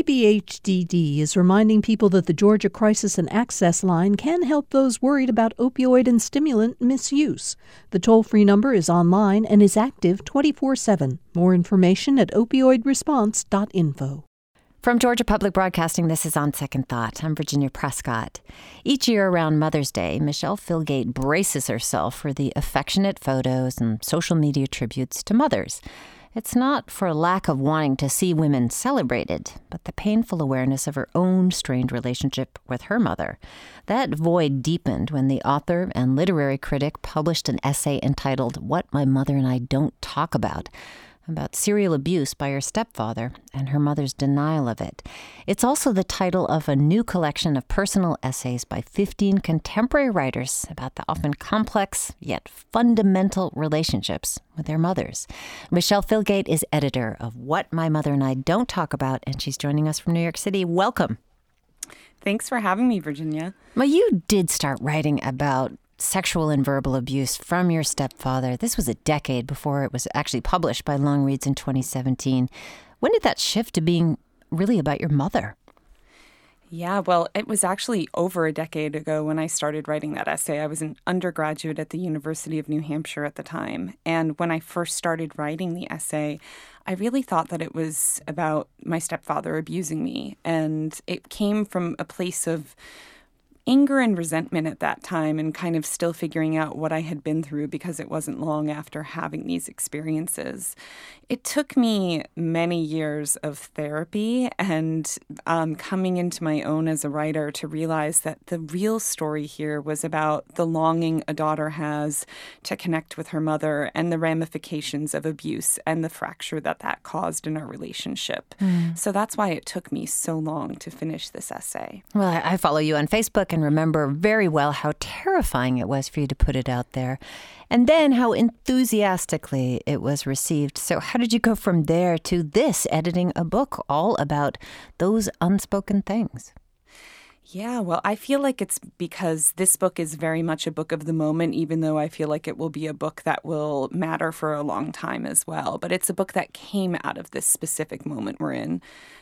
DBHDD is reminding people that the Georgia Crisis and Access Line can help those worried about opioid and stimulant misuse. The toll free number is online and is active 24 7. More information at opioidresponse.info. From Georgia Public Broadcasting, this is On Second Thought. I'm Virginia Prescott. Each year around Mother's Day, Michele Filgate braces herself for the affectionate photos and social media tributes to mothers. It's not for lack of wanting to see women celebrated, but the painful awareness of her own strained relationship with her mother. That void deepened when the author and literary critic published an essay entitled What My Mother and I Don't Talk About about serial abuse by her stepfather and her mother's denial of it. It's also the title of a new collection of personal essays by 15 contemporary writers about the often complex yet fundamental relationships with their mothers. Michele Filgate is editor of What My Mother and I Don't Talk About, and she's joining us from New York City. Welcome. Thanks for having me, Virginia. Well, you did start writing about sexual and verbal abuse from your stepfather. This was a decade before it was actually published by Longreads in 2017. When did that shift to being really about your mother? Yeah, well, it was actually over a decade ago when I started writing that essay. I was an undergraduate at the University of New Hampshire at the time. And when I first started writing the essay, I really thought that it was about my stepfather abusing me. And it came from a place of anger and resentment at that time and kind of still figuring out what I had been through because it wasn't long after having these experiences. It took me many years of therapy and um, coming into my own as a writer to realize that the real story here was about the longing a daughter has to connect with her mother and the ramifications of abuse and the fracture that that caused in our relationship. Mm. So that's why it took me so long to finish this essay. Well, I follow you on Facebook and remember very well how terrifying it was for you to put it out there, and then how enthusiastically it was received. So, how did you go from there to this, editing a book all about those unspoken things? Yeah, well, I feel like it's because this book is very much a book of the moment, even though I feel like it will be a book that will matter for a long time as well. But it's a book that came out of this specific moment we're in.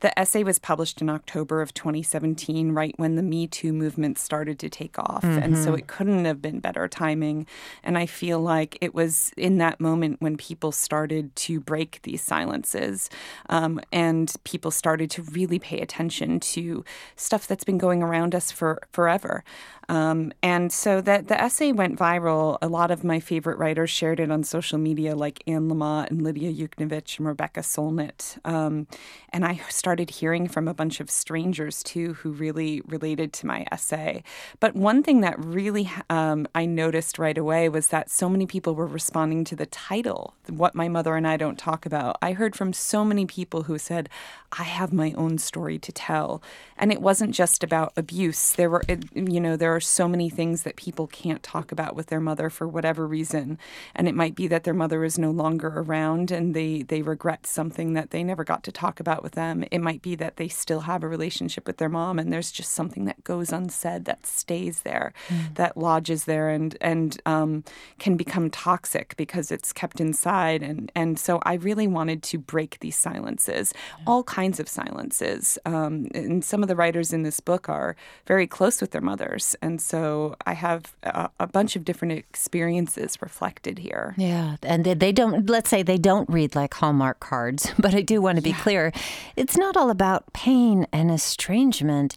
The essay was published in October of 2017, right when the Me Too movement started to take off. Mm-hmm. And so mm-hmm. it couldn't have been better timing. And I feel like it was in that moment when people started to break these silences um, and people started to really pay attention to stuff that's been going around us for forever. Um, and so that the essay went viral. A lot of my favorite writers shared it on social media, like Anne Lamott and Lidia Yuknavitch and Rebecca Solnit. Um, and I started hearing from a bunch of strangers too who really related to my essay. But one thing that really um, I noticed right away was that so many people were responding to the title, What My Mother and I Don't Talk About. I heard from so many people who said, I have my own story to tell. And it wasn't just about abuse. There were, you know, there are are so many things that people can't talk about with their mother for whatever reason. And it might be that their mother is no longer around and they, they regret something that they never got to talk about with them. It might be that they still have a relationship with their mom and there's just something that goes unsaid that stays there, mm. that lodges there and, and um, can become toxic because it's kept inside. And, and so I really wanted to break these silences, yeah. all kinds of silences. Um, and some of the writers in this book are very close with their mothers. And and so I have a, a, bunch of different experiences reflected here. Yeah, and they, they, don't. Let's say they don't read like Hallmark cards, but I do want to be yeah. clear: it's not all about pain and estrangement.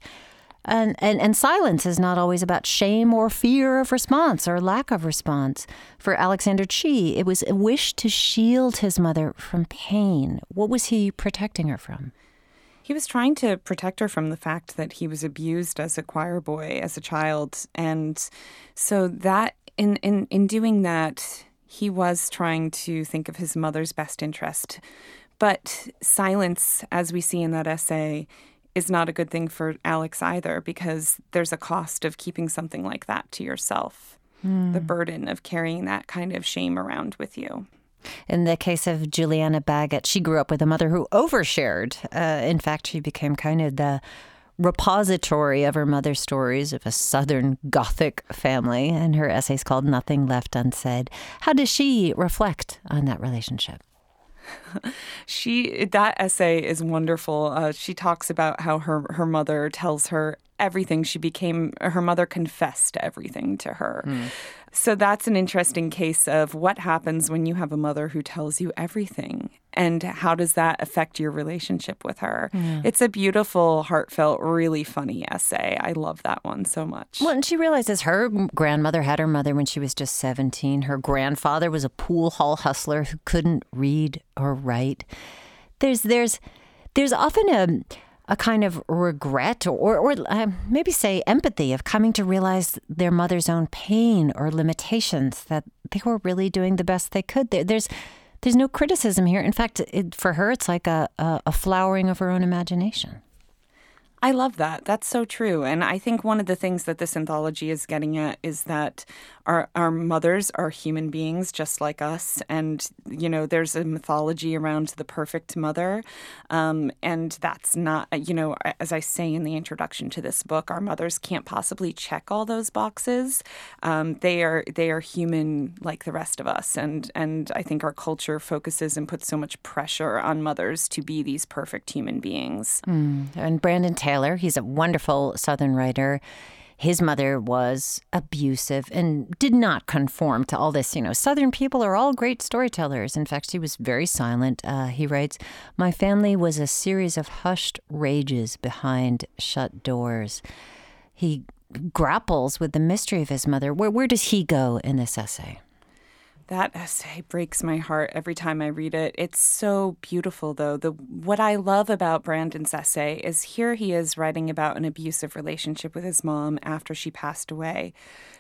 And, and, and silence is not always about shame or fear of response or lack of response. For Alexander Chee, it was a wish to shield his mother from pain. What was he protecting her from? He was trying to protect her from the fact that he was abused as a choir boy as a child. And so that in in, in doing that, he was trying to think of his mother's best interest. But silence, as we see in that essay, is not a good thing for Alex either because there's a cost of keeping something like that to yourself. Mm. The burden of carrying that kind of shame around with you. In the case of Julianna Baggott, she grew up with a mother who overshared. Uh, in fact, she became kind of the repository of her mother's stories of a Southern Gothic family, and her essay's called Nothing Left Unsaid. How does she reflect on that relationship? she that essay is wonderful. Uh, she talks about how her her mother tells her everything. She became her mother confessed everything to her. Mm. So that's an interesting case of what happens when you have a mother who tells you everything and how does that affect your relationship with her. Yeah. It's a beautiful, heartfelt, really funny essay. I love that one so much. Well, and she realizes her grandmother had her mother when she was just 17. Her grandfather was a pool hall hustler who couldn't read or write. There's there's there's often a a kind of regret or, or uh, maybe say empathy of coming to realize their mother's own pain or limitations that they were really doing the best they could. There, there's there's no criticism here. In fact, it, for her, it's like a, a, a flowering of her own imagination. I love that. That's so true. And I think one of the things that this anthology is getting at is that our our mothers are human beings just like us, and you know there's a mythology around the perfect mother, um, and that's not you know as I say in the introduction to this book, our mothers can't possibly check all those boxes. Um, they are they are human like the rest of us, and and I think our culture focuses and puts so much pressure on mothers to be these perfect human beings. Mm. And Brandon Taylor, he's a wonderful Southern writer his mother was abusive and did not conform to all this. You know, Southern people are all great storytellers. In fact, she was very silent. Uh, he writes, My family was a series of hushed rages behind shut doors. He grapples with the mystery of his mother. Where, where does he go in this essay? That essay breaks my heart every time I read it. It's so beautiful though. The what I love about Brandon's essay is here he is writing about an abusive relationship with his mom after she passed away,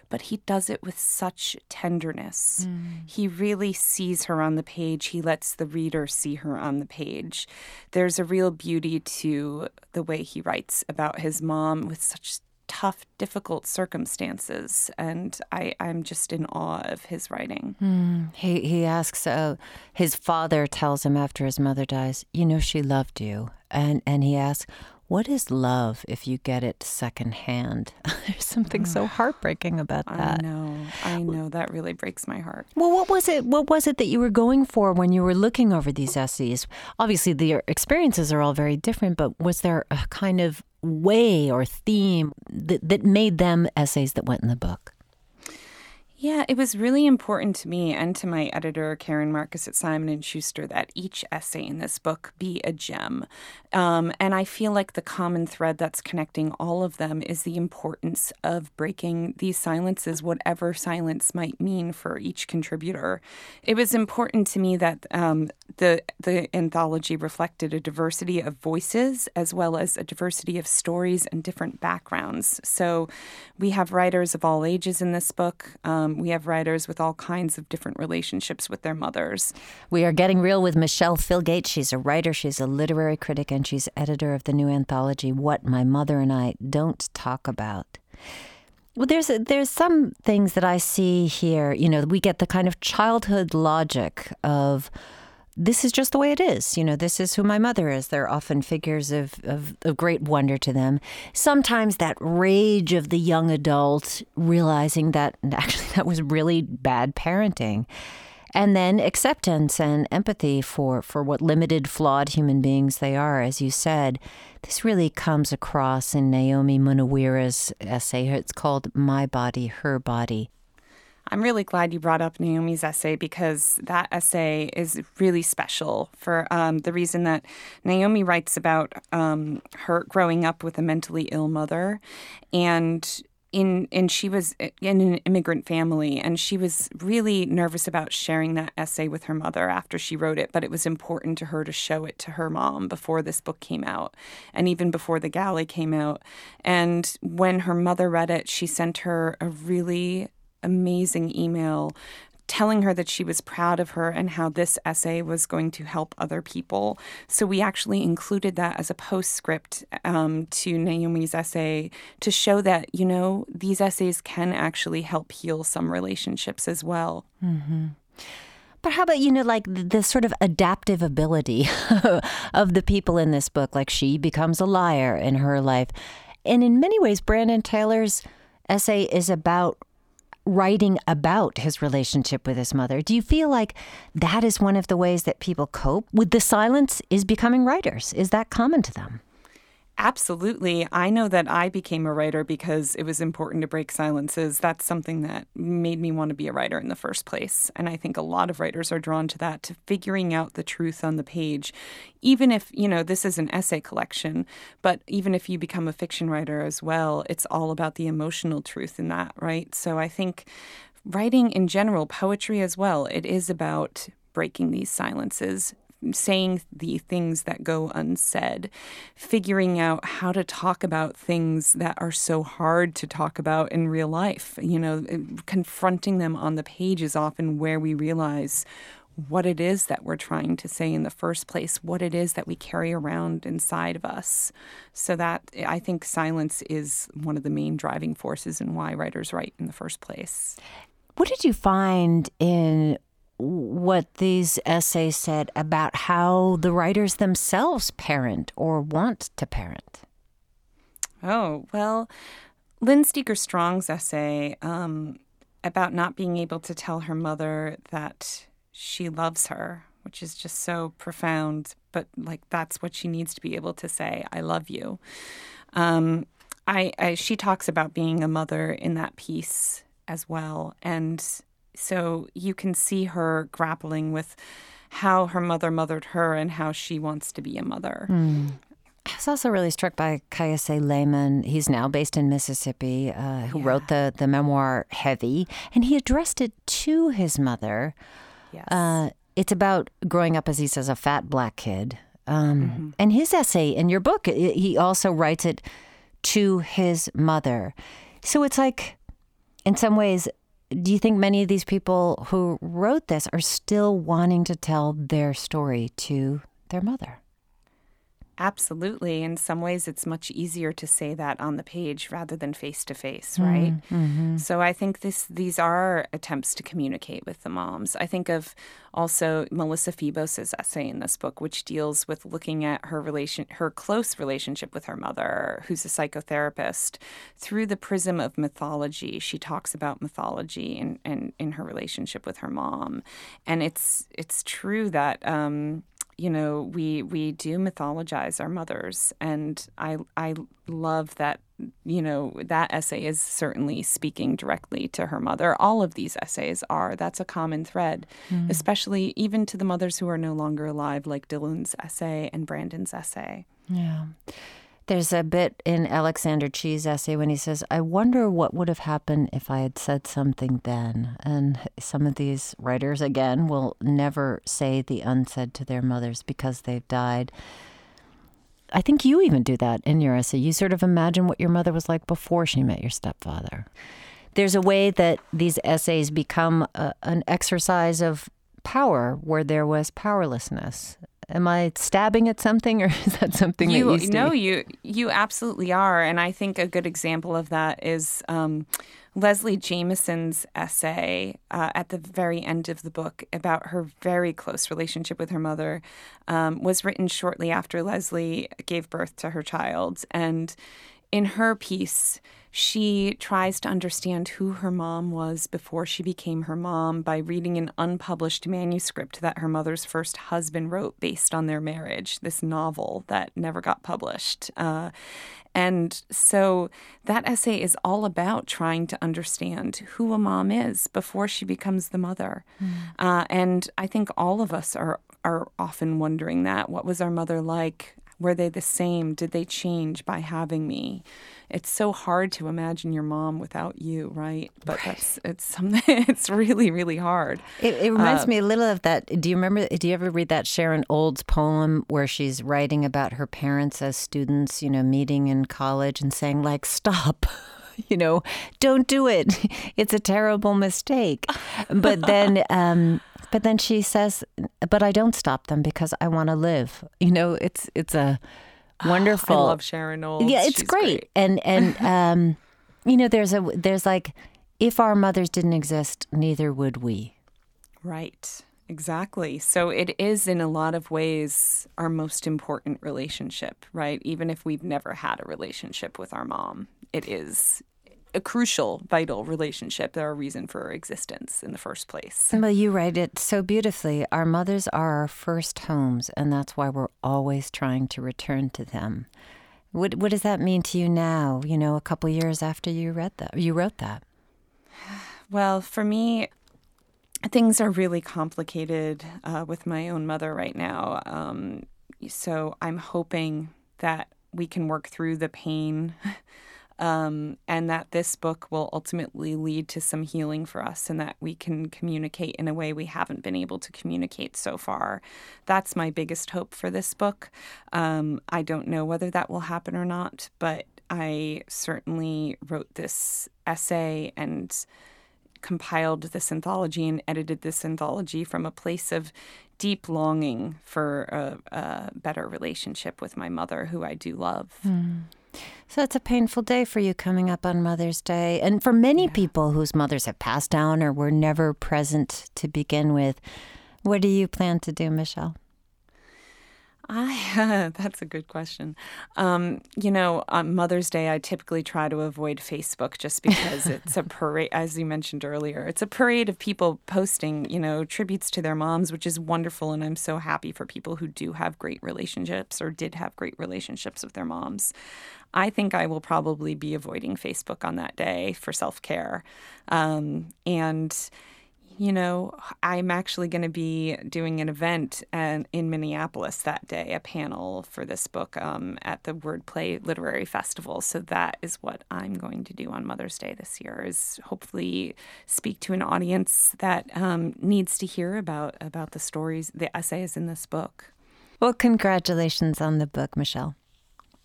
but he does it with such tenderness. Mm. He really sees her on the page. He lets the reader see her on the page. There's a real beauty to the way he writes about his mom with such tough, difficult circumstances, and I, I'm just in awe of his writing. Mm. He he asks. Uh, his father tells him after his mother dies, "You know she loved you," and and he asks. What is love if you get it secondhand? There's something so heartbreaking about that. I know. I know. That really breaks my heart. Well, what was it? What was it that you were going for when you were looking over these essays? Obviously, the experiences are all very different, but was there a kind of way or theme that, that made them essays that went in the book? Yeah, it was really important to me and to my editor Karyn Marcus at Simon and Schuster that each essay in this book be a gem. Um, and I feel like the common thread that's connecting all of them is the importance of breaking these silences, whatever silence might mean for each contributor. It was important to me that um, the the anthology reflected a diversity of voices as well as a diversity of stories and different backgrounds. So we have writers of all ages in this book. Um, we have writers with all kinds of different relationships with their mothers. We are getting real with Michele Filgate. She's a writer, she's a literary critic, and she's editor of the new anthology, What My Mother and I Don't Talk About. Well, there's there's some things that I see here. You know, we get the kind of childhood logic of this is just the way it is. You know, this is who my mother is. They're often figures of, of, of, great wonder to them. Sometimes that rage of the young adult realizing that actually that was really bad parenting. And then acceptance and empathy for, for what limited, flawed human beings they are, as you said. This really comes across in Naomi Munaweera's essay. It's called My Body, Her Body. I'm really glad you brought up Naomi's essay because that essay is really special for um, the reason that Naomi writes about um, her growing up with a mentally ill mother. And in and she was in an immigrant family and she was really nervous about sharing that essay with her mother after she wrote it but it was important to her to show it to her mom before this book came out and even before the galley came out. And when her mother read it she sent her a really amazing email telling her that she was proud of her and how this essay was going to help other people. So we actually included that as a postscript um, to Naomi's essay to show that, you know, these essays can actually help heal some relationships as well. Mm-hmm. But how about, you know, like the, the sort of adaptive ability of the people in this book? Like she becomes a liar in her life. And in many ways, Brandon Taylor's essay is about writing about his relationship with his mother. Do you feel like that is one of the ways that people cope with the silence is becoming writers? Is that common to them? Absolutely. I know that I became a writer because it was important to break silences. That's something that made me want to be a writer in the first place. And I think a lot of writers are drawn to that, to figuring out the truth on the page. Even if, you know, this is an essay collection, but even if you become a fiction writer as well, it's all about the emotional truth in that, right? So I think writing in general, poetry as well, it is about breaking these silences, saying the things that go unsaid, figuring out how to talk about things that are so hard to talk about in real life. You know, eh, confronting them on the page is often where we realize what it is that we're trying to say in the first place, what it is that we carry around inside of us. So, that eh, I think silence is one of the main driving forces in why writers write in the first place. What did you find in what these essays said about how the writers themselves parent or want to parent. Oh, well, Lynn Steger Strong's essay um, about not being able to tell her mother that she loves her, which is just so profound, but like that's what she needs to be able to say, I love you. Um, I, I, she talks about being a mother in that piece as well. And so you can see her grappling with how her mother mothered her and how she wants to be a mother. Mm. I was also really struck by Kiese Laymon. He's now based in Mississippi, uh, who yeah. wrote the, the memoir Heavy, and he addressed it to his mother. Yes. Uh, it's about growing up, as he says, a fat black kid. Um, mm-hmm. And his essay in your book, he also writes it to his mother. So it's like, in some ways, do you think many of these people who wrote this are still wanting to tell their story to their mother? Absolutely. In some ways, it's much easier to say that on the page rather than face to face, right? Mm-hmm. So I think this these are attempts to communicate with the moms. I think of also Melissa Febos's essay in this book, which deals with looking at her relation, her close relationship with her mother, who's a psychotherapist, through the prism of mythology. She talks about mythology and in, in, in, her relationship with her mom, and it's it's true that. Um, you know we we do mythologize our mothers. And i i love that you know that essay is certainly speaking directly to her mother. All of these essays are. That's a common thread mm. especially even to the mothers who are no longer alive like dylan's essay and brandon's essay. Yeah there's a bit in Alexander Chee's essay when he says, I wonder what would have happened if I had said something then. And some of these writers, again, will never say the unsaid to their mothers because they've died. I think you even do that in your essay. You sort of imagine what your mother was like before she met your stepfather. There's a way that these essays become a, an exercise of power where there was powerlessness Am I stabbing at something, or is that something you, that used to? No, be? you you absolutely are, and I think a good example of that is um, Leslie Jamison's essay uh, at the very end of the book about her very close relationship with her mother um, was written shortly after Leslie gave birth to her child, and in her piece she tries to understand who her mom was before she became her mom by reading an unpublished manuscript that her mother's first husband wrote based on their marriage, this novel that never got published. Uh, and so that essay is all about trying to understand who a mom is before she becomes the mother. Mm. Uh, and I think all of us are are often wondering that. What was our mother like? Were they the same? Did they change by having me? it's so hard to imagine your mom without you, right? But right. that's it's something. It's really really hard. It, it reminds uh, me a little of that. Do you remember? Do you ever read that Sharon Olds poem where she's writing about her parents as students, you know, meeting in college and saying like, "Stop." you know, don't do it. It's a terrible mistake. But then, um, but then she says, "But I don't stop them because I want to live." You know, it's it's a wonderful. I love Sharon Olds. Yeah, it's great. great. And and um, you know, there's a there's like if our mothers didn't exist, neither would we. Right. Exactly. So it is in a lot of ways our most important relationship, right? Even if we've never had a relationship with our mom, it is a crucial, vital relationship. They're a reason for existence in the first place. Well, you write it so beautifully. Our mothers are our first homes, and that's why we're always trying to return to them. What what does that mean to you now? You know, a couple years after you read that, you wrote that. Well, for me, things are really complicated uh, with my own mother right now. Um, so I'm hoping that we can work through the pain um, and that this book will ultimately lead to some healing for us and that we can communicate in a way we haven't been able to communicate so far. That's my biggest hope for this book. Um, I don't know whether that will happen or not, but I certainly wrote this essay and compiled this anthology and edited this anthology from a place of deep longing for a, a better relationship with my mother, who I do love. Mm. So it's a painful day for you coming up on Mother's Day. And for many yeah. people whose mothers have passed down or were never present to begin with, what do you plan to do, Michele? I that's a good question. Um, you know, on Mother's Day, I typically try to avoid Facebook just because it's a parade, as you mentioned earlier. It's a parade of people posting, you know, tributes to their moms, which is wonderful, and I'm so happy for people who do have great relationships or did have great relationships with their moms. I think I will probably be avoiding Facebook on that day for self care, um, and you know, I'm actually going to be doing an event and, in Minneapolis that day, a panel for this book um, at the Wordplay Literary Festival. So that is what I'm going to do on Mother's Day this year. Is hopefully speak to an audience that um, needs to hear about about the stories, the essays in this book. Well, congratulations on the book, Michele.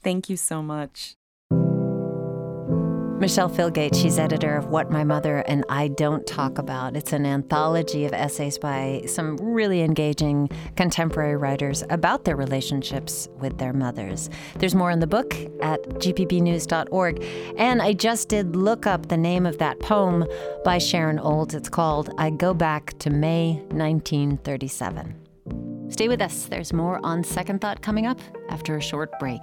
Thank you so much. Michele Filgate, she's editor of What My Mother and I Don't Talk About. It's an anthology of essays by some really engaging contemporary writers about their relationships with their mothers. There's more in the book at gpbnews.org. And I just did look up the name of that poem by Sharon Olds. It's called I Go Back to May 1937. Stay with us. There's more on Second Thought coming up after a short break.